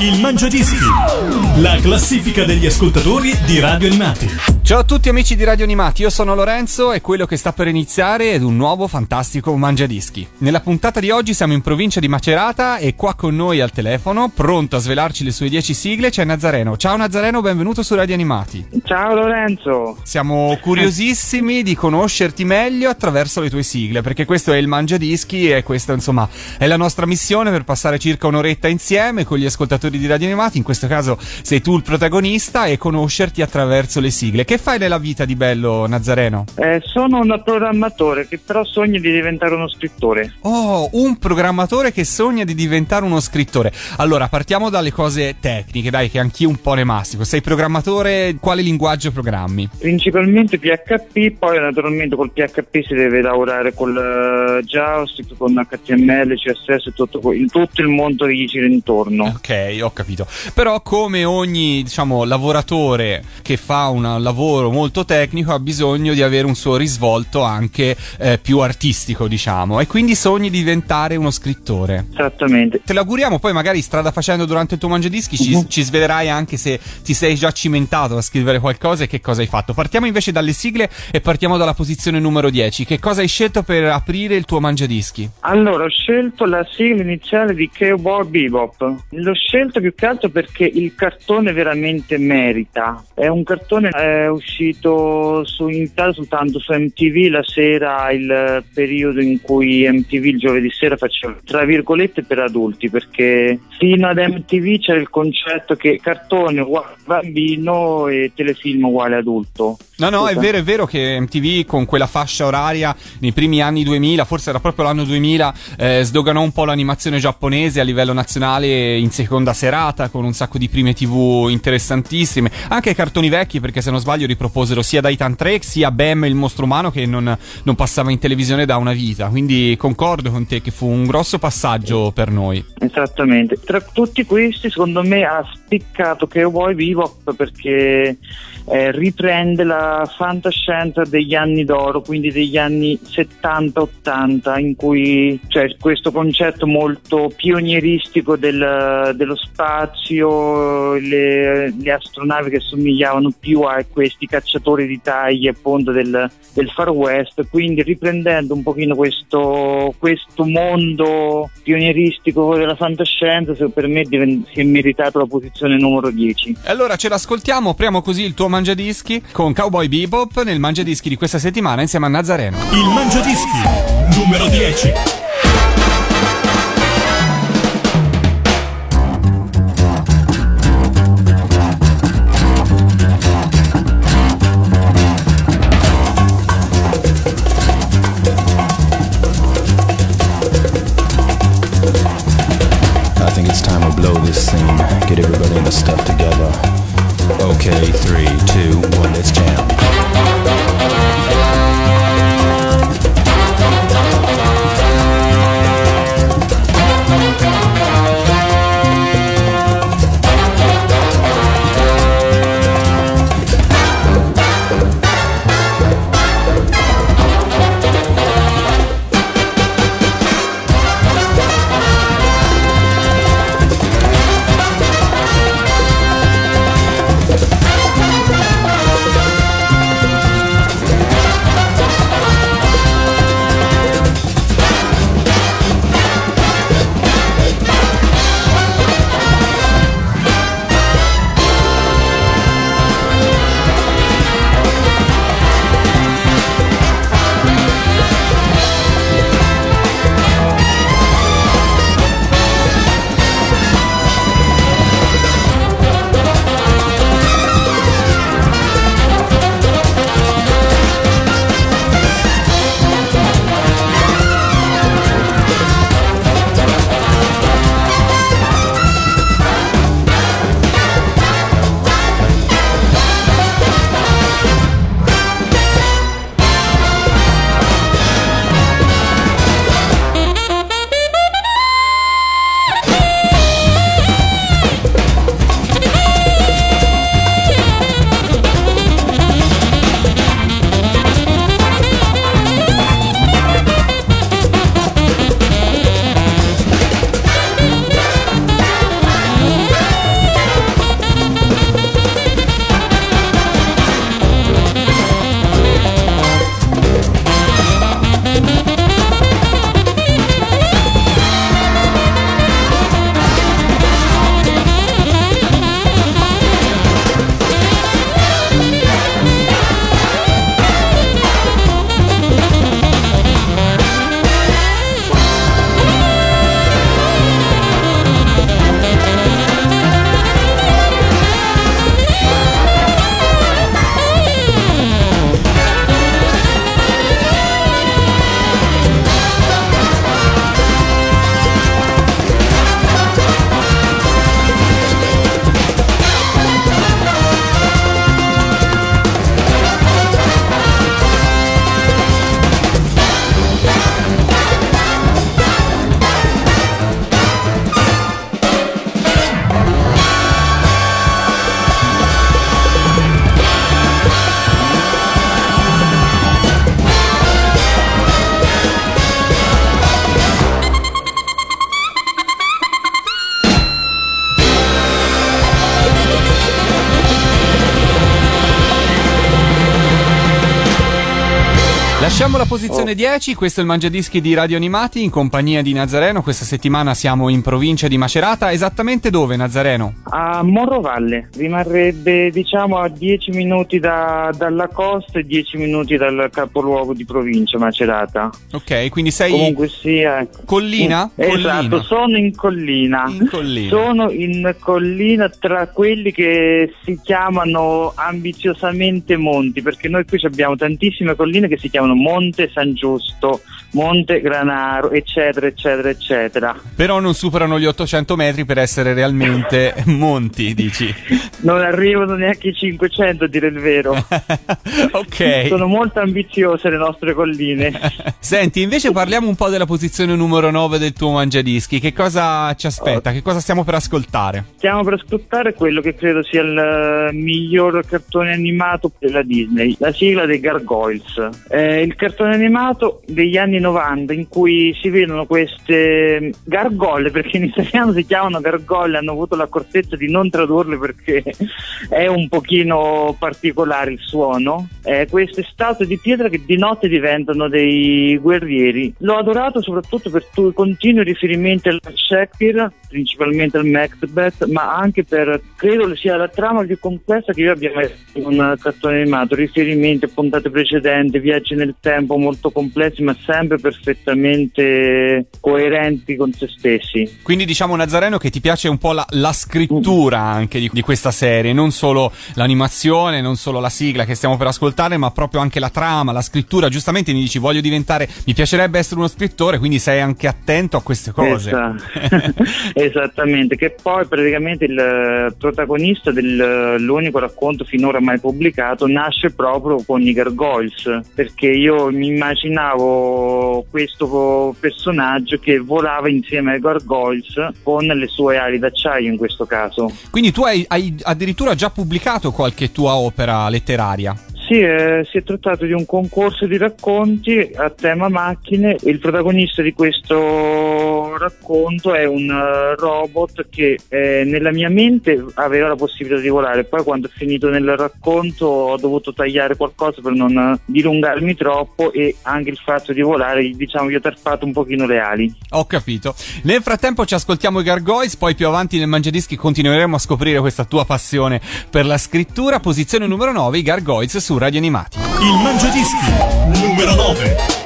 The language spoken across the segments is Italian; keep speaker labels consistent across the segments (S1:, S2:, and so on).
S1: Il Mangiadischi. La classifica degli ascoltatori di Radio Animati.
S2: Ciao a tutti amici di Radio Animati, io sono Lorenzo e quello che sta per iniziare è un nuovo fantastico Mangiadischi. Nella puntata di oggi siamo in provincia di Macerata e qua con noi al telefono, pronto a svelarci le sue 10 sigle, c'è Nazareno. Ciao Nazareno, benvenuto su Radio Animati.
S3: Ciao Lorenzo.
S2: Siamo curiosissimi di conoscerti meglio attraverso le tue sigle, perché questo è il Mangiadischi e questa insomma è la nostra missione per passare circa un'oretta insieme con gli ascoltatori di Radio Animati, in questo caso sei tu il protagonista e conoscerti attraverso le sigle. Che fai nella vita di bello, Nazareno?
S3: Eh, sono un programmatore che però sogna di diventare uno scrittore.
S2: Oh, un programmatore che sogna di diventare uno scrittore. Allora, partiamo dalle cose tecniche, dai, che anch'io un po' ne mastico. Sei programmatore, quale linguaggio programmi?
S3: Principalmente PHP, poi naturalmente col PHP si deve lavorare col uh, JavaScript, con HTML, CSS e tutto, in tutto il mondo che gli gira intorno.
S2: Ok, ho capito. Però come ogni, diciamo, lavoratore che fa un lavoro molto tecnico ha bisogno di avere un suo risvolto anche eh, più artistico, diciamo, e quindi sogni di diventare uno scrittore.
S3: Esattamente.
S2: Te l'auguriamo, poi magari strada facendo durante il tuo mangiadischi uh-huh. ci, mhm. ci svelerai anche se ti sei già cimentato a scrivere qualcosa e che cosa hai fatto. Partiamo invece dalle sigle e partiamo dalla posizione numero 10. Che cosa hai scelto per aprire il tuo mangiadischi?
S3: Allora, ho scelto la sigla iniziale di Cowboy Bebop. L'ho scelto più che altro perché il cartone veramente merita. È un cartone eh, uscito su, in Italia soltanto su MTV la sera, il periodo in cui MTV il giovedì sera faceva tra virgolette per adulti, perché fino ad MTV c'era il concetto che cartone uguale bambino e telefilm uguale adulto.
S2: No, no, Scusa. è vero, è vero che MTV con quella fascia oraria nei primi anni 2000, forse era proprio l'anno 2000, eh, sdoganò un po' l'animazione giapponese a livello nazionale in seconda serata con un sacco di prime TV interessantissime, anche cartoni vecchi perché se non sbaglio riproposero sia Titan Trek sia Bam il mostro umano che non, non, passava in televisione da una vita. Quindi concordo con te che fu un grosso passaggio per noi.
S3: Esattamente. Tra tutti questi, secondo me, ha spiccato che vuoi vivo perché eh, riprende la fantascienza degli anni d'oro, quindi degli anni 70-80, in cui c'è questo concetto molto pionieristico del, dello spazio, le, le, astronavi che somigliavano più a questi cacciatori di taglie appunto del, del Far West, quindi riprendendo un pochino questo, questo mondo pionieristico della fantascienza, per me si è meritato la posizione numero 10.
S2: Allora ce l'ascoltiamo, apriamo così il tuo mangiadischi con Cowboy Bebop nel mangiadischi di questa settimana insieme a Nazareno.
S1: Il mangiadischi numero 10.
S2: 10, questo è il Mangiadischi di Radio Animati in compagnia di Nazareno. Questa settimana siamo in provincia di Macerata. Esattamente dove, Nazareno?
S3: A Morrovalle rimarrebbe diciamo a 10 minuti da- dalla costa e 10 minuti dal capoluogo di provincia Macerata.
S2: Ok, quindi sei
S3: Comunque sia
S2: collina?
S3: Mm, Esatto,
S2: Collina.
S3: sono in collina.
S2: In collina.
S3: Sono in collina tra quelli che si chiamano ambiziosamente monti, perché noi qui abbiamo tantissime colline che si chiamano Monte San Giusto, Monte Granaro, eccetera, eccetera, eccetera.
S2: Però non superano gli 800 metri per essere realmente monti, dici.
S3: Non arrivano neanche i 500 a dire il vero.
S2: ok.
S3: Sono molto ambiziose le nostre colline.
S2: Senti, invece parliamo un po' della posizione numero 9 del tuo Mangiadischi. Che cosa ci aspetta? Che cosa stiamo per ascoltare?
S3: Stiamo per ascoltare quello che credo sia il eh, miglior cartone animato della Disney, la sigla dei Gargoyles. È il cartone animato degli anni 90 in cui si vedono queste gargolle, perché in italiano si chiamano gargolle, hanno avuto l'accortezza di non tradurle perché è un pochino particolare il suono. Eh, queste statue di pietra che di notte diventano dei guerrieri. L'ho adorato soprattutto per i continui riferimenti al Shakespeare, principalmente al Macbeth, ma anche per, credo sia la trama più complessa che io abbia visto in un cartone animato, riferimenti a puntate precedenti, viaggi nel tempo molto complessi, ma sempre perfettamente coerenti con se stessi.
S2: Quindi diciamo Nazareno che ti piace un po' la, la scrittura anche di, di questa serie, non solo l'animazione, non solo la sigla che stiamo per ascoltare, ma proprio anche la trama, la scrittura. Giustamente mi dici voglio diventare, mi piacerebbe essere uno scrittore, quindi sei anche attento a queste cose.
S3: Esa- Esattamente, che poi praticamente il eh, protagonista dell'unico racconto finora mai pubblicato nasce proprio con i Gargoyles, perché io mi immaginavo questo personaggio che volava insieme ai Gargoyles con le sue ali d'acciaio in questo caso.
S2: Quindi tu hai, hai addirittura già pubblicato qualche tua opera letteraria.
S3: Sì, eh, si è trattato di un concorso di racconti a tema macchine il protagonista di questo racconto è un eh, robot che eh, nella mia mente aveva la possibilità di volare, poi quando è finito nel racconto ho dovuto tagliare qualcosa per non eh, dilungarmi troppo e anche il fatto di volare, diciamo, gli ho tarpato un pochino le ali.
S2: Ho capito. Nel frattempo ci ascoltiamo i Gargoyles, poi più avanti nel Mangiadischi continueremo a scoprire questa tua passione per la scrittura. Posizione numero 9, i Gargoyles Radio Animati.
S1: Il Mangiadischi numero 9.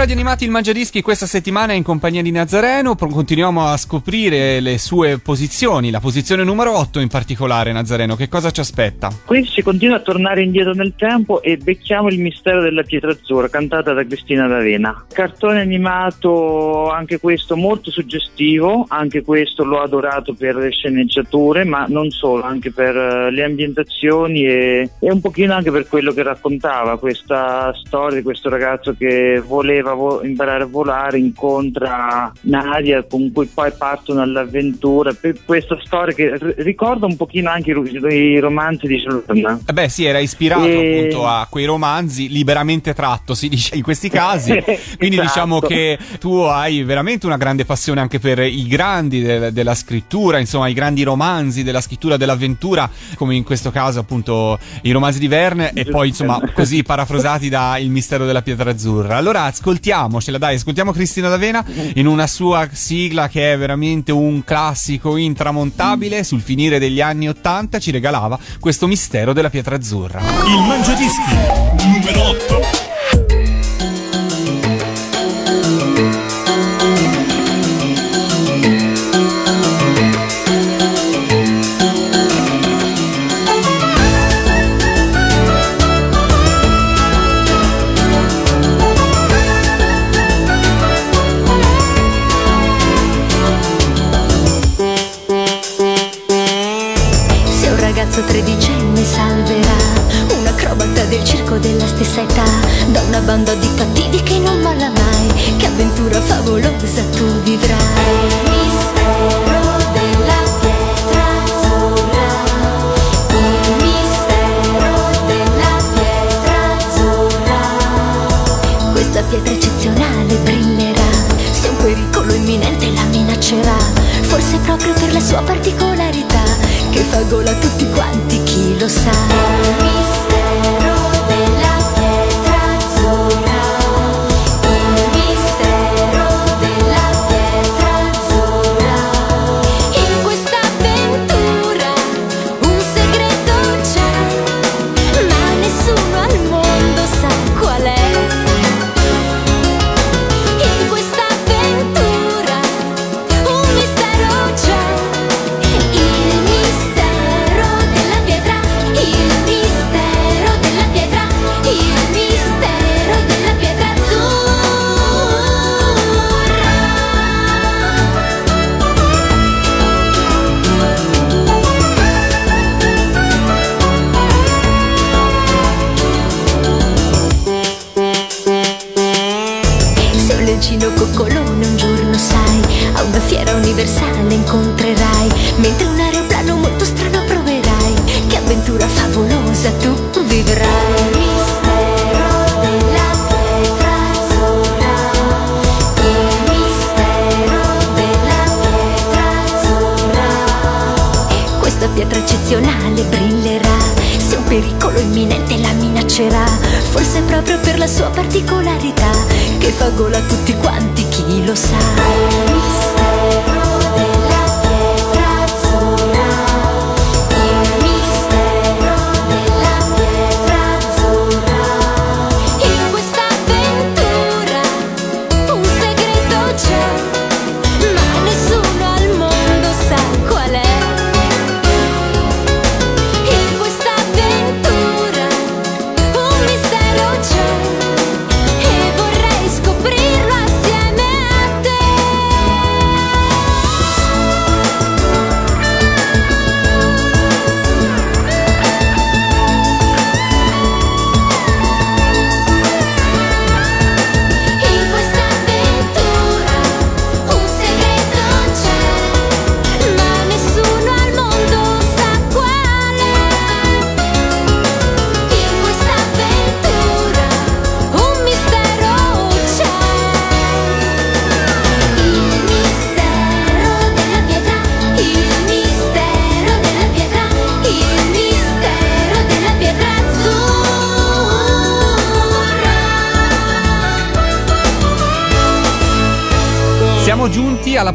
S2: Radio Animati il Mangiadischi questa settimana è in compagnia di Nazareno, continuiamo a scoprire le sue posizioni, la posizione numero 8 in particolare Nazareno, che cosa ci aspetta?
S3: Qui si continua a tornare indietro nel tempo e becchiamo il mistero della pietra azzurra, cantata da Cristina D'Avena. Cartone animato, anche questo molto suggestivo, anche questo l'ho adorato per le sceneggiature, ma non solo, anche per eh, le ambientazioni e, e un pochino anche per quello che raccontava, questa storia di questo ragazzo che voleva vo- imparare a volare, incontra Nadia con cui poi partono all'avventura. Per questa storia che r- ricorda un pochino anche i, ro- i romanzi di Jules
S2: Eh beh sì, era ispirato
S3: E-
S2: appunto a quei romanzi liberamente tratto, si dice in questi casi, quindi
S3: Esatto.
S2: diciamo che tu hai veramente una grande passione anche per i grandi de- della scrittura, insomma i grandi romanzi della scrittura dell'avventura, come in questo caso appunto i romanzi di Verne e poi insomma così parafrasati da Il mistero della pietra azzurra. Allora ascoltiamocela, dai, ascoltiamo Cristina D'Avena in una sua sigla che è veramente un classico intramontabile, sul finire degli anni Ottanta ci regalava questo mistero della pietra azzurra.
S1: Il Mangiadischi numero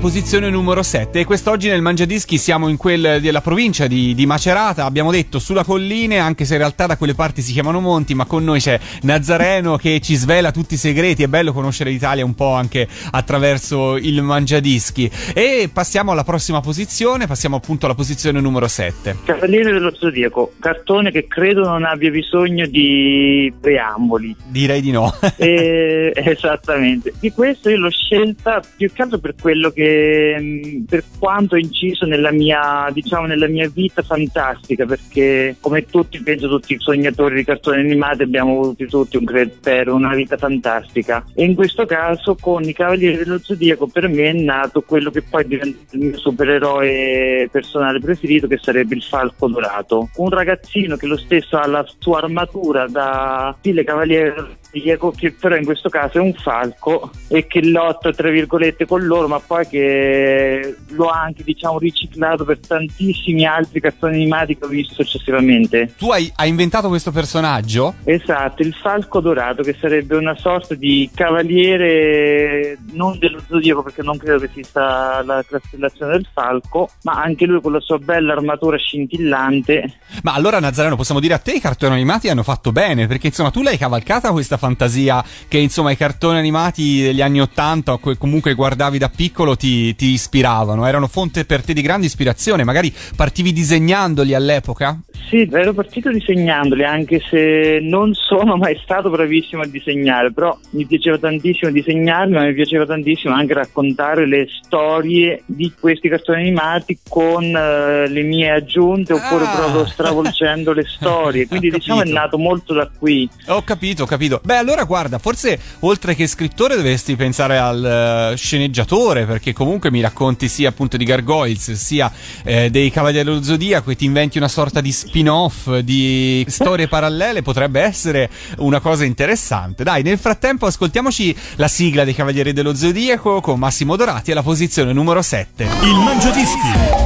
S2: posizione numero 7 e quest'oggi nel Mangiadischi siamo in quel della provincia di, di Macerata, abbiamo detto sulla colline, anche se in realtà da quelle parti si chiamano monti, ma con noi c'è Nazareno che ci svela tutti i segreti, è bello conoscere l'Italia un po' anche attraverso il Mangiadischi. E passiamo alla prossima posizione, passiamo appunto alla posizione numero 7.
S3: Cavaliere dello Zodiaco, cartone che credo non abbia bisogno di preamboli.
S2: Direi di no.
S3: Eh, esattamente. Di questo io l'ho scelta più che altro per quello che mh, per quanto è inciso nella mia diciamo nella mia vita fantastica perché come tutti penso tutti i sognatori di cartoni animati abbiamo avuto tutti un credo una vita fantastica. E in questo caso con i Cavalieri dello Zodiaco per me è nato quello che poi diventa il mio supereroe personale preferito che sarebbe il Falco Dorato. Un ragazzino che lo stesso ha la sua armatura da stile Cavaliere Zodiaco che però in questo caso è un falco e che lotta tra virgolette con loro ma poi che lo ha anche diciamo riciclato per tantissimi altri cartoni animati che ho visto successivamente
S2: Tu hai, hai inventato questo personaggio?
S3: Esatto, il falco dorato che sarebbe una sorta di cavaliere non dello zodiaco perché non credo che esista la costellazione del falco, ma anche lui con la sua bella armatura scintillante.
S2: Ma allora Nazareno possiamo dire a te i cartoni animati hanno fatto bene perché insomma tu l'hai cavalcata questa fantasia che insomma i cartoni animati degli anni 80 o que- comunque guardavi da piccolo ti, ti ispiravano, erano fonte per te di grande ispirazione, magari partivi disegnandoli all'epoca?
S3: Sì, ero partito disegnandoli, anche se non sono mai stato bravissimo a disegnare, però mi piaceva tantissimo disegnarli, ma mi piaceva tantissimo anche raccontare le storie di questi cartoni animati con eh, le mie aggiunte oppure
S2: Ah.
S3: proprio stravolgendo le storie. Quindi diciamo è nato molto da qui.
S2: Ho capito, ho capito. Beh, allora guarda, forse oltre che scrittore dovresti pensare al eh, sceneggiatore, perché comunque mi racconti sia appunto di Gargoyles, sia eh, dei Cavalieri dello Zodiaco e ti inventi una sorta di spin-off, di storie parallele, potrebbe essere una cosa interessante. Dai, nel frattempo ascoltiamoci la sigla dei Cavalieri dello Zodiaco con Massimo Dorati alla posizione numero 7.
S1: Il Mangiadischi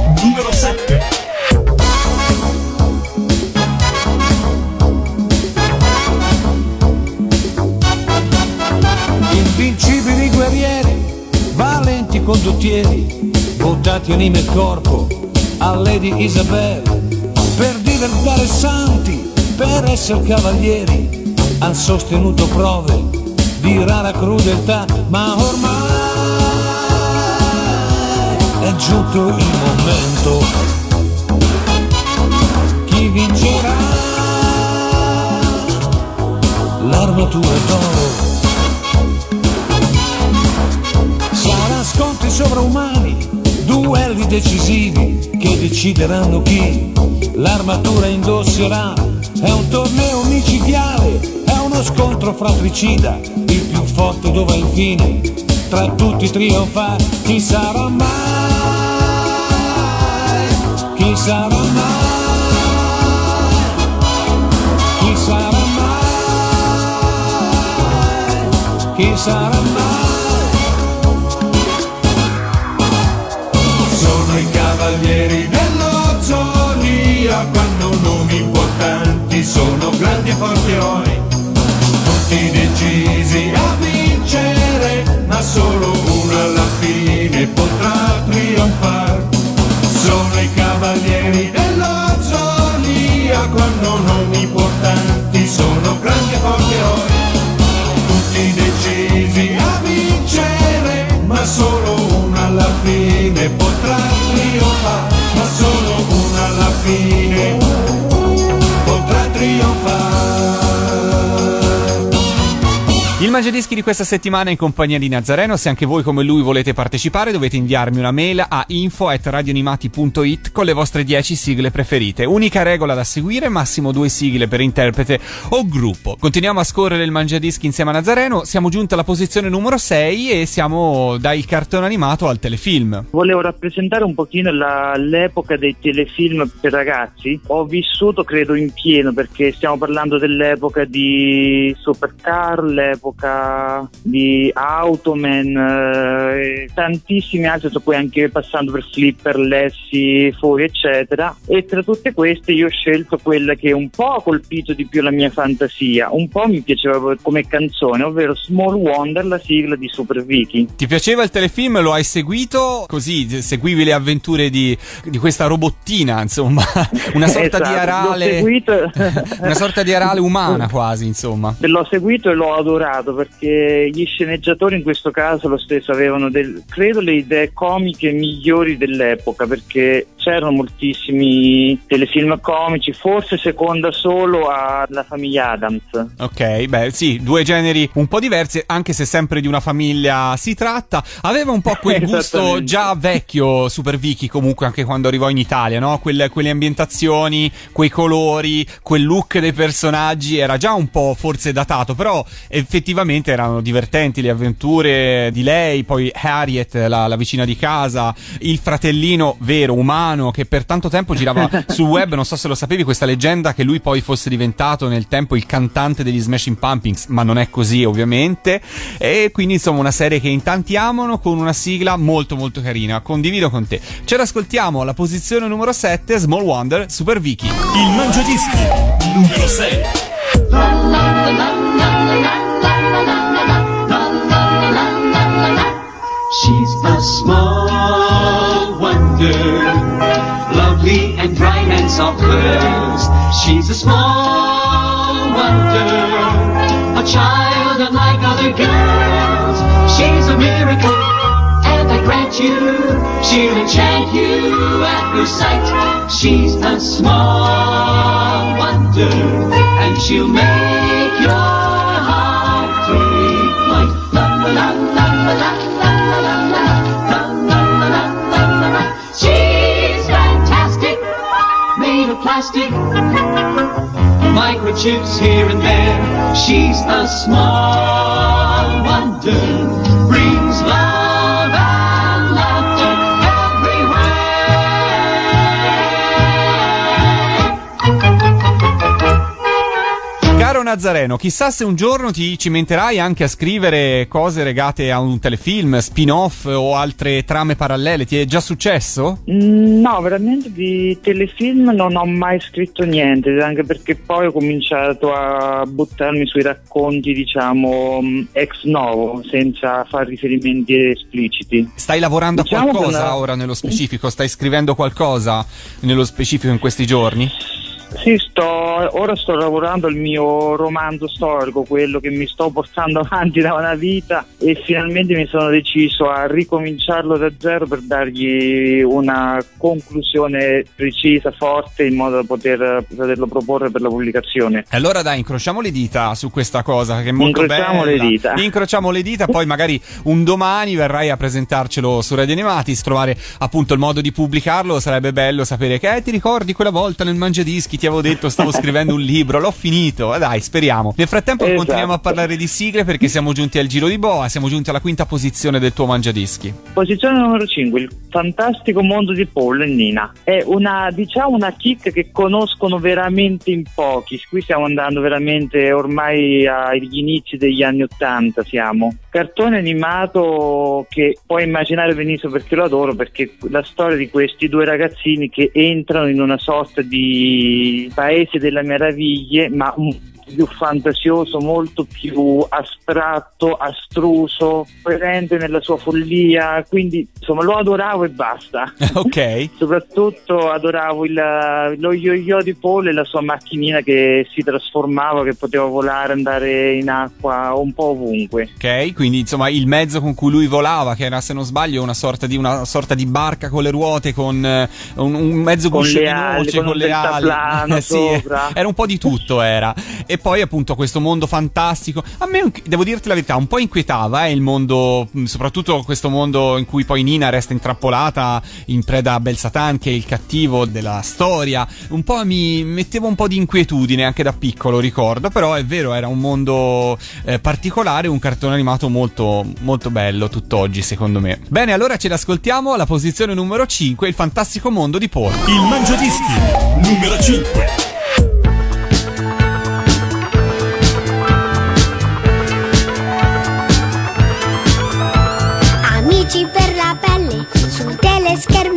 S4: condottieri, buttati anima e corpo a Lady Isabel, per diventare santi, per essere cavalieri, han sostenuto prove di rara crudeltà, ma ormai è giunto il momento. Chi vincerà? L'armatura d'oro. Sovraumani, duelli decisivi che decideranno chi l'armatura indosserà. È un torneo micidiale, è uno scontro fratricida, il più forte dovrà infine tra tutti trionfare. Chi sarà mai? Chi sarà mai? Chi sarà mai? Chi sarà mai?
S5: Hanno nomi importanti, sono grandi e forti eroi, tutti decisi
S2: Il Mangiadischi di questa settimana in compagnia di Nazareno. Se anche voi come lui volete partecipare, dovete inviarmi una mail a info@radioanimati.it con le vostre 10 sigle preferite. Unica regola da seguire, massimo due sigle per interprete o gruppo. Continuiamo a scorrere il Mangiadischi insieme a Nazareno. Siamo giunti alla posizione numero 6 e siamo dal cartone animato al telefilm.
S3: Volevo rappresentare un pochino la- l'epoca dei telefilm per ragazzi. Ho vissuto, credo, in pieno perché stiamo parlando dell'epoca di Supercar, l'epoca di Automan, eh, e tantissimi altri, poi anche passando per Flipper, Lessi, Fury, eccetera. E tra tutte queste io ho scelto quella che un po' ha colpito di più la mia fantasia, un po' mi piaceva come canzone, ovvero Small Wonder, la sigla di Super Vicky.
S2: Ti piaceva il telefilm? Lo hai seguito? Così seguivi le avventure di, di questa robottina, insomma, una sorta di
S3: Esatto, l'ho
S2: arale.
S3: seguito.
S2: Una sorta di arale umana quasi, insomma.
S3: L'ho seguito e l'ho adorato perché gli sceneggiatori in questo caso lo stesso avevano del, credo le idee comiche migliori dell'epoca perché c'erano moltissimi telefilm comici, forse seconda solo alla famiglia Adams.
S2: Ok, beh, sì, due generi un po' diversi, anche se sempre di una famiglia si tratta. Aveva un po' quel gusto già vecchio Super Vicky comunque anche quando arrivò in Italia, no? Quelle, quelle ambientazioni, quei colori, quel look dei personaggi era già un po' forse datato, però effettivamente erano divertenti le avventure di lei, poi Harriet, la, la vicina di casa, il fratellino vero, umano, che per tanto tempo girava sul web, non so se lo sapevi, questa leggenda che lui poi fosse diventato nel tempo il cantante degli Smashing Pumpkins, ma non è così ovviamente. E quindi insomma una serie che in tanti amano con una sigla molto molto carina, condivido con te. Ce l'ascoltiamo alla posizione numero 7, Small Wonder, Super Vicky.
S1: Il Mangiadischi numero 6.
S6: She's a small wonder, lovely and bright and soft curves. She's a small wonder, a child unlike other girls. She's a miracle and I grant you, she'll enchant you at first sight. She's a small wonder, and she'll make microchips here and there. She's a small
S2: Nazareno, chissà se un giorno ti cimenterai anche a scrivere cose legate a un telefilm, spin-off o altre trame parallele. Ti è già successo?
S3: Mm, No, veramente di telefilm non ho mai scritto niente, anche perché poi ho cominciato a buttarmi sui racconti, diciamo, mm, ex novo, senza fare riferimenti espliciti.
S2: Stai lavorando
S3: Diciamo
S2: a qualcosa
S3: una-
S2: ora nello specifico? Stai scrivendo qualcosa nello specifico in questi giorni?
S3: Sì, sto, ora sto lavorando al mio romanzo storico, quello che mi sto portando avanti da una vita e finalmente mi sono deciso a ricominciarlo da zero per dargli una conclusione precisa, forte, in modo da poter poterlo proporre per la pubblicazione.
S2: E Allora dai, incrociamo le dita su questa cosa che è molto
S3: Incrociamo
S2: bella.
S3: le dita.
S2: Incrociamo le dita, poi magari un domani verrai a presentarcelo su Radio Animatis, trovare appunto il modo di pubblicarlo, sarebbe bello sapere che eh, ti ricordi quella volta nel Mangiadischi ti avevo detto stavo scrivendo un libro, l'ho finito. Eh, dai, speriamo. Nel frattempo
S3: Esatto.
S2: continuiamo a parlare di sigle perché siamo giunti al giro di boa, siamo giunti alla quinta posizione del tuo Mangiadischi.
S3: Posizione numero 5, il fantastico mondo di Paul e Nina. È una, diciamo, una kick che conoscono veramente in pochi. Qui stiamo andando veramente ormai agli inizi degli anni Ottanta siamo. Cartone animato che puoi immaginare benissimo perché lo adoro, perché la storia di questi due ragazzini che entrano in una sorta di paese delle meraviglie, ma un più fantasioso, molto più astratto, astruso, coerente nella sua follia, quindi insomma lo adoravo e basta.
S2: ok.
S3: Soprattutto adoravo il, lo yo-yo di Paul e la sua macchinina che si trasformava, che poteva volare, andare in acqua un po' ovunque.
S2: Ok, quindi insomma il mezzo con cui lui volava, che era se non sbaglio una sorta di, una sorta di barca con le ruote, con eh, un, un mezzo
S3: Con
S2: guscio
S3: le ali,
S2: noce,
S3: con
S2: con le ali. Eh, sì,
S3: sopra.
S2: era un po' di tutto, era. E poi appunto questo mondo fantastico. A me, devo dirti la verità, un po' inquietava eh, il mondo, soprattutto questo mondo in cui poi Nina resta intrappolata in preda a Bel Satan, che è il cattivo della storia. Un po' mi metteva un po' di inquietudine anche da piccolo, ricordo. Però è vero, era un mondo eh, particolare, un cartone animato molto, molto bello tutt'oggi, secondo me. Bene, allora ce l'ascoltiamo alla posizione numero 5, il fantastico mondo di Paul.
S1: Il Mangiadischi numero 5.
S2: es que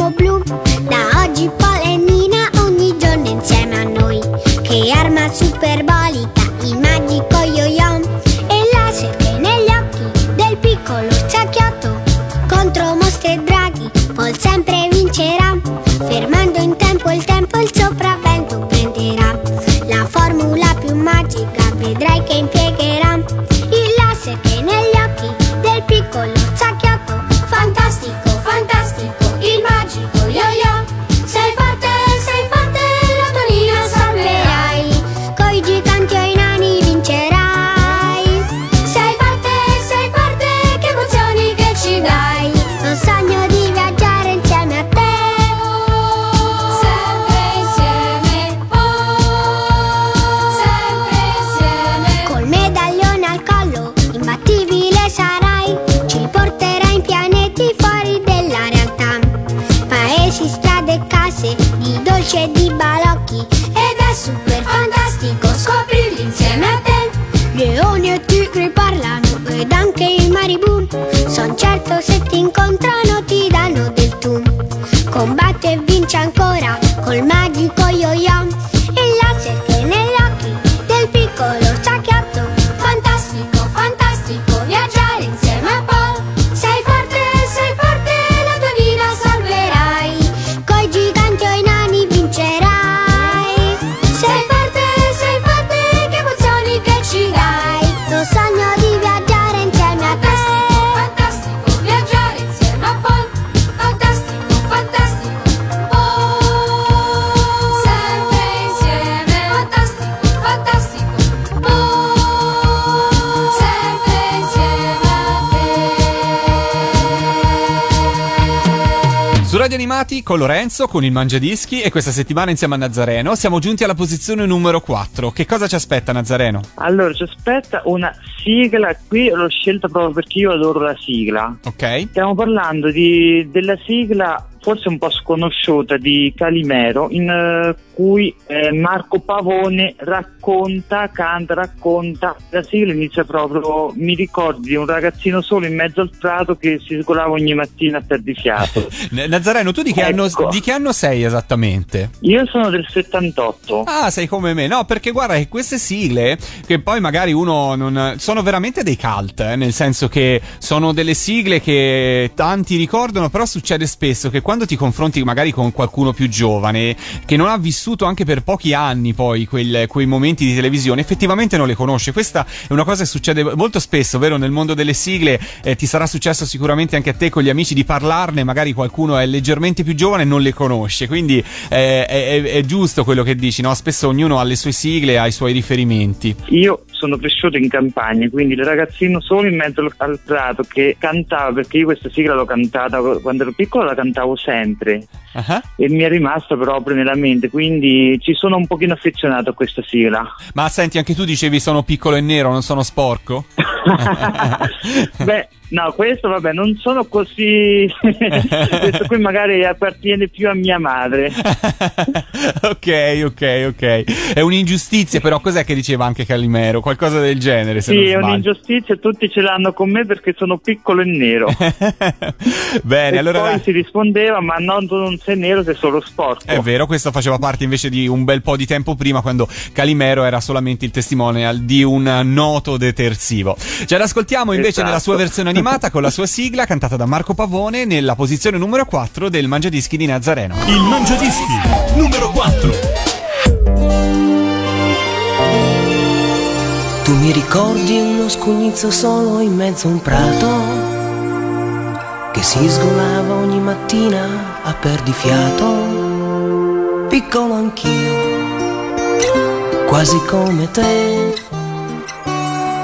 S2: con Lorenzo, con il Mangiadischi e questa settimana insieme a Nazareno siamo giunti alla posizione numero 4. Che cosa ci aspetta Nazareno?
S3: Allora, ci aspetta una sigla, qui l'ho scelta proprio perché io adoro la sigla.
S2: Ok?
S3: Stiamo parlando di- della sigla forse un po' sconosciuta di Calimero, in eh, cui eh, Marco Pavone racconta, canta, racconta. La sigla inizia proprio, mi ricordi di un ragazzino solo in mezzo al prato che si sgolava ogni mattina a perdifiato.
S2: N- Nazareno, tu di che,
S3: Ecco.
S2: anno, di che anno sei esattamente?
S3: Io sono del 78.
S2: Ah, sei come me. No, perché guarda che queste sigle, che poi magari uno non. sono veramente dei cult, eh, nel senso che sono delle sigle che tanti ricordano, però succede spesso che quando ti confronti magari con qualcuno più giovane, che non ha vissuto anche per pochi anni poi quel- quei momenti di televisione, effettivamente non le conosce. Questa è una cosa che succede molto spesso, vero? Nel mondo delle sigle eh, ti sarà successo sicuramente anche a te con gli amici di parlarne, magari qualcuno è leggermente più giovane e non le conosce, quindi eh, è- è giusto quello che dici, no? Spesso ognuno ha le sue sigle, ha i suoi riferimenti.
S3: Io sono cresciuto in campagna, quindi il ragazzino solo in mezzo al- prato che cantava, perché io questa sigla l'ho cantata quando ero piccolo, la cantavo sempre e mi è rimasta proprio nella mente, quindi ci sono un pochino affezionato a questa sigla.
S2: Ma senti, anche tu dicevi sono piccolo e nero, non sono sporco?
S3: Beh, no, questo vabbè, non sono così. questo qui magari appartiene più a mia madre.
S2: ok, ok, ok. È un'ingiustizia, però cos'è che diceva anche Calimero? Qualcosa del genere,
S3: Sì, è un'ingiustizia, tutti ce l'hanno con me perché sono piccolo e nero.
S2: Bene,
S3: e
S2: allora
S3: poi si rispondeva, ma no, tu non sei nero, sei solo sporco.
S2: È vero, questo faceva parte invece di un bel po' di tempo prima, quando Calimero era solamente il testimonial di un noto detersivo. Ce l'ascoltiamo invece
S3: Esatto.
S2: nella sua versione animata con la sua sigla cantata da Marco Pavone nella posizione numero 4 del Mangiadischi di Nazareno.
S1: Il Mangiadischi numero 4.
S7: Tu mi ricordi uno scugnizzo solo in mezzo a un prato che si sgolava ogni mattina a perdifiato, piccolo anch'io, quasi come te,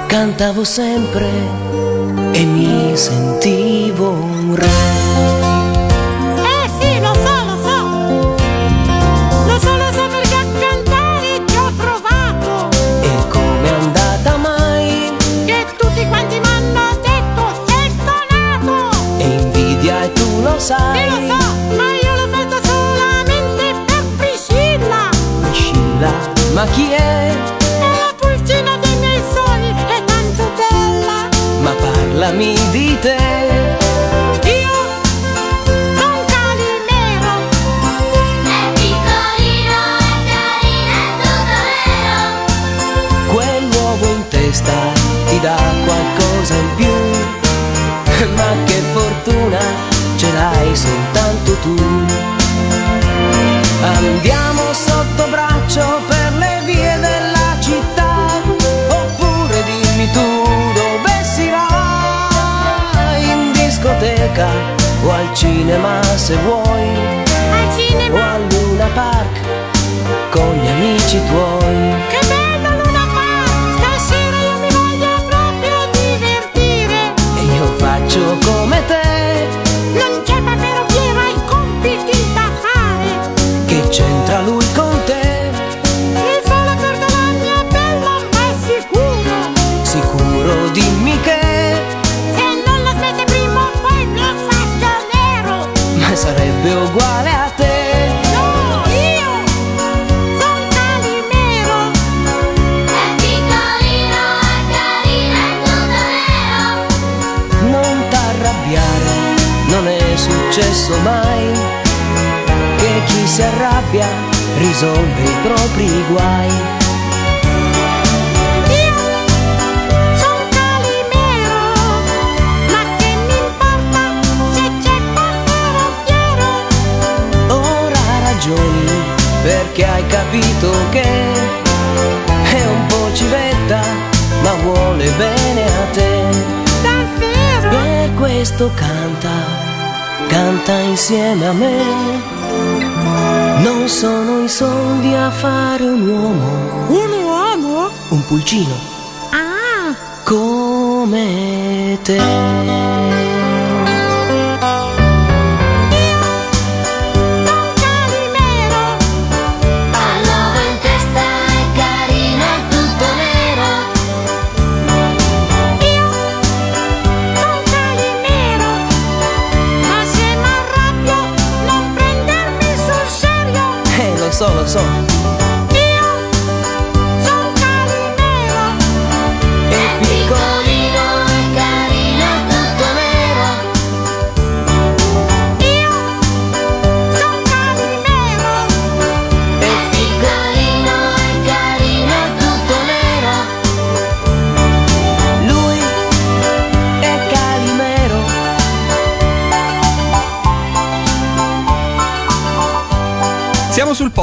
S7: cantavo sempre e mi sentivo un re.
S8: Eh sì, lo so, lo so. Lo so, lo so perché a cantare ti ho provato.
S7: E come è andata mai?
S8: Che tutti quanti mi hanno detto sei stonato.
S7: E invidia e tu lo sai.
S8: Sì, lo so, ma io l'ho fatta solamente per Priscilla.
S7: Priscilla, ma chi è? Parlami di te.
S8: Io son Calimero. È piccolino, è carino, è tutto vero.
S7: Quell'uovo in testa ti dà qualcosa in più. Ma che fortuna ce l'hai soltanto tu. Andiamo discoteca o al cinema se vuoi.
S8: Al cinema.
S7: O al Luna Park con gli amici tuoi. Si arrabbia risolve i propri guai.
S8: Son Calimero. Ma che mi importa se c'è Panterottiero?
S7: Ora ragioni perché hai capito che è un po' civetta, ma vuole bene a te.
S8: Davvero?
S7: Per questo canta, canta insieme a me. Non sono i soldi a fare un uomo,
S8: Un uomo?
S7: un pulcino
S8: Ah!
S7: come te.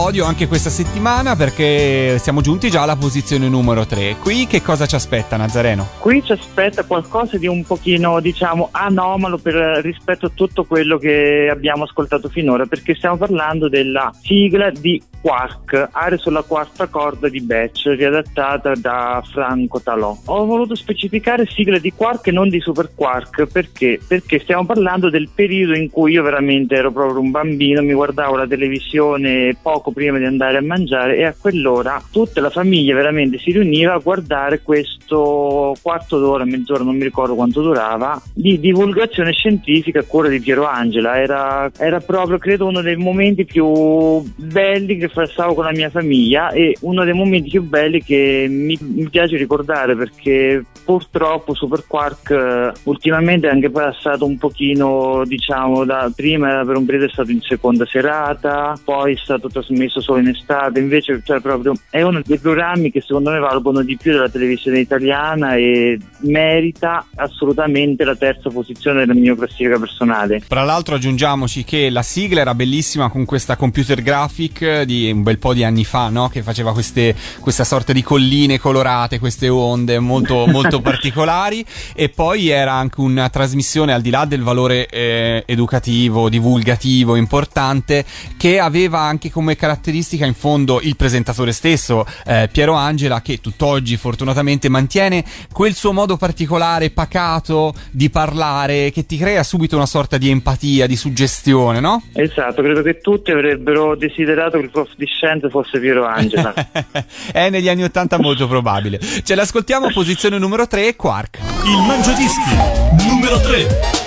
S2: Podio anche questa settimana perché siamo giunti già alla posizione numero 3. Qui che cosa ci aspetta Nazareno?
S3: Qui ci aspetta qualcosa di un pochino, diciamo, anomalo per, rispetto a tutto quello che abbiamo ascoltato finora, perché stiamo parlando della sigla di Quark, Aria sulla quarta corda di Batch, riadattata da Franco Talò. Ho voluto specificare sigla di Quark e non di Super Quark, perché? Perché stiamo parlando del periodo in cui io veramente ero proprio un bambino, mi guardavo la televisione poco prima di andare a mangiare e a quell'ora tutta la famiglia veramente si riuniva a guardare questo quarto d'ora, mezz'ora, non mi ricordo quanto durava, di divulgazione scientifica a cura di Piero Angela. Era, era proprio, credo, uno dei momenti più belli che passavo con la mia famiglia e uno dei momenti più belli che mi, mi piace ricordare perché purtroppo Super Quark eh, ultimamente è anche passato un pochino, diciamo, da prima per un periodo è stato in seconda serata, poi è stato trasmesso solo in estate, invece cioè, proprio, è uno dei programmi che secondo me valgono di più della televisione italiana e merita assolutamente la terza posizione della mia classifica personale.
S2: Tra l'altro aggiungiamoci che la sigla era bellissima con questa computer graphic di un bel po' di anni fa, no? Che faceva queste, questa sorta di colline colorate, queste onde molto, molto particolari. E poi era anche una trasmissione al di là del valore eh, educativo, divulgativo, importante, che aveva anche come caratteristica in fondo il presentatore stesso, eh, Piero Angela, che tutt'oggi fortunatamente mantiene quel suo modo particolare, pacato di parlare, che ti crea subito una sorta di empatia, di suggestione, no?
S3: Esatto, credo che tutti avrebbero desiderato che il prof di scienze fosse Piero Angela.
S2: È negli anni 80 molto probabile. Ce l'ascoltiamo, posizione numero 3, Quark.
S1: Il Mangiadischi numero 3.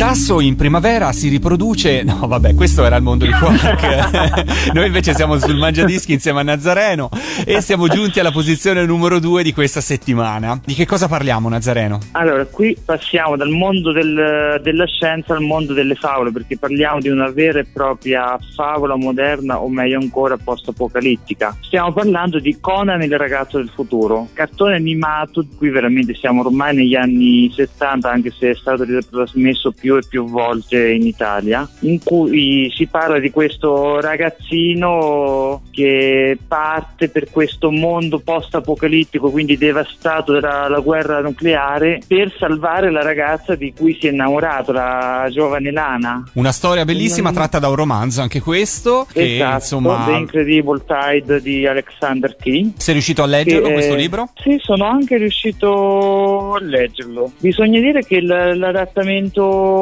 S2: Tasso in primavera si riproduce. No, vabbè, questo era il mondo di Quark. Noi invece siamo sul Mangiadischi insieme a Nazareno e siamo giunti alla posizione numero due di questa settimana. Di che cosa parliamo, Nazareno?
S3: Allora, qui passiamo dal mondo del- della scienza al mondo delle favole, perché parliamo di una vera e propria favola moderna, o meglio ancora post-apocalittica. Stiamo parlando di Conan il ragazzo del futuro, cartone animato, qui veramente siamo ormai negli anni 70, anche se è stato trasmesso più e più volte in Italia, in cui si parla di questo ragazzino che parte per questo mondo post-apocalittico, quindi devastato dalla guerra nucleare, per salvare la ragazza di cui si è innamorato, la giovane Lana.
S2: Una storia bellissima tratta da un romanzo, anche questo. Che
S3: esatto,
S2: insomma.
S3: The Incredible Tide di Alexander T.
S2: Sei riuscito a leggerlo
S3: Che,
S2: questo
S3: eh,
S2: libro?
S3: Sì, sono anche riuscito a leggerlo. Bisogna dire che l'adattamento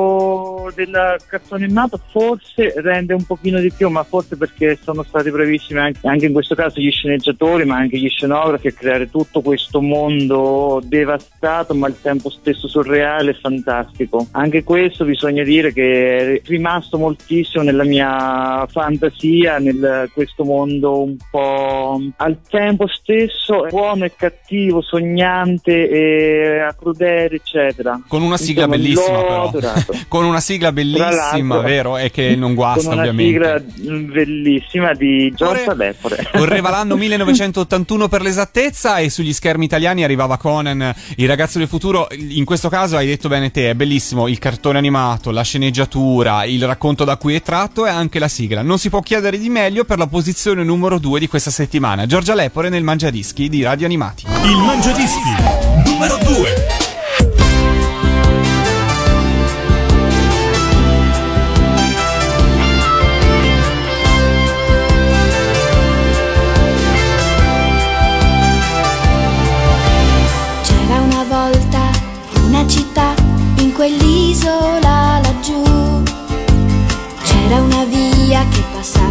S3: del cartone animato forse rende un pochino di più, ma forse perché sono stati bravissimi anche, anche in questo caso gli sceneggiatori, ma anche gli scenografi a creare tutto questo mondo devastato, ma al tempo stesso surreale e fantastico. Anche questo bisogna dire che è rimasto moltissimo nella mia fantasia, nel questo mondo un po' al tempo stesso buono e cattivo, sognante e crudele, eccetera.
S2: Con una sigla
S3: Insomma,
S2: bellissima, però.
S3: Adorato.
S2: Con una sigla bellissima, vero? E che non guasta,
S3: con una
S2: ovviamente.
S3: sigla bellissima di Giorgia Lepore.
S2: Correva l'anno 1981 per l'esattezza e sugli schermi italiani arrivava Conan, il ragazzo del futuro. In questo caso hai detto bene te, è bellissimo il cartone animato, la sceneggiatura, il racconto da cui è tratto e anche la sigla. Non si può chiedere di meglio per la posizione numero 2 di questa settimana. Giorgia Lepore nel Mangiadischi di Radio Animati.
S1: Il Mangiadischi numero 2.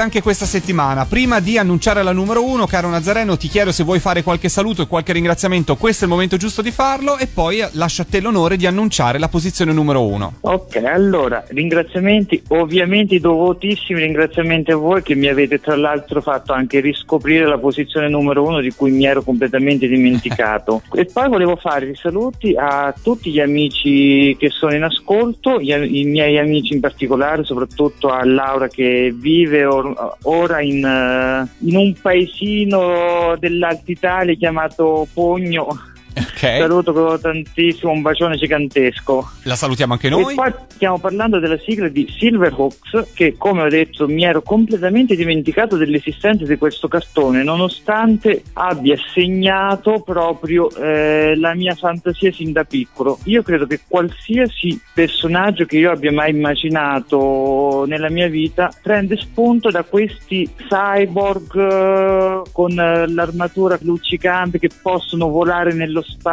S2: vetta anche questa settimana. Prima di annunciare la numero uno, caro Nazareno, ti chiedo se vuoi fare qualche saluto e qualche ringraziamento. Questo è il momento giusto di farlo. E poi lascio a te l'onore di annunciare la posizione numero uno.
S3: Ok, allora, ringraziamenti, ovviamente dovutissimi ringraziamenti a voi che mi avete tra l'altro fatto anche riscoprire la posizione numero uno di cui mi ero completamente dimenticato. e poi volevo fare i saluti a tutti gli amici che sono in ascolto, gli- i miei amici in particolare, soprattutto a Laura che vive or- ora in, eh, in un paesino dell'Alta Italia chiamato Pogno. Saluto tantissimo, un bacione gigantesco.
S2: La salutiamo anche
S3: E
S2: noi.
S3: poi stiamo parlando della sigla di Silverhawks che come ho detto mi ero completamente dimenticato dell'esistenza di questo cartone nonostante abbia segnato proprio eh, la mia fantasia sin da piccolo. Io credo che qualsiasi personaggio che io abbia mai immaginato nella mia vita prende spunto da questi cyborg eh, con eh, l'armatura luccicante che possono volare nello spazio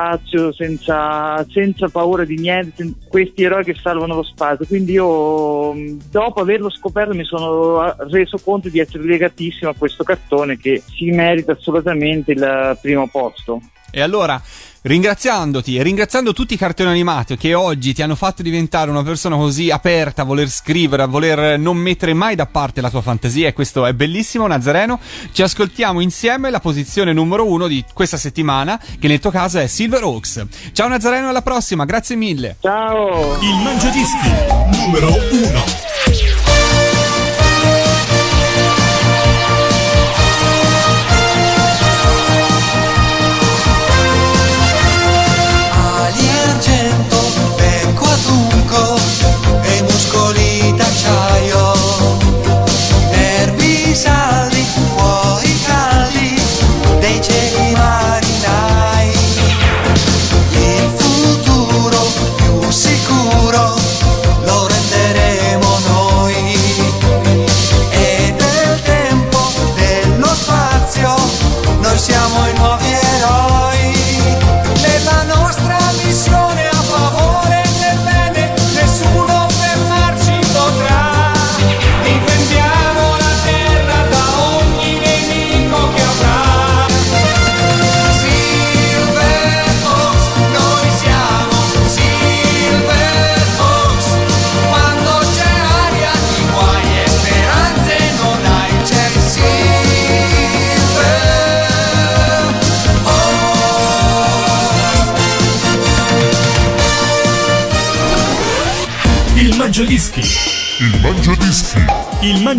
S3: senza, senza paura di niente, questi eroi che salvano lo spazio. Quindi io mh, dopo averlo scoperto mi sono eh, reso conto di essere legatissimo a questo cartone che si merita assolutamente il primo posto.
S2: E allora, ringraziandoti e ringraziando tutti i cartoni animati che oggi ti hanno fatto diventare una persona così aperta a voler scrivere, a voler non mettere mai da parte la tua fantasia, e questo è bellissimo, Nazareno. Ci ascoltiamo insieme la posizione numero uno di questa settimana, che nel tuo caso è Silver Oaks. Ciao Nazareno, alla prossima, grazie mille.
S3: Ciao!
S9: Il Mangiadischi numero uno.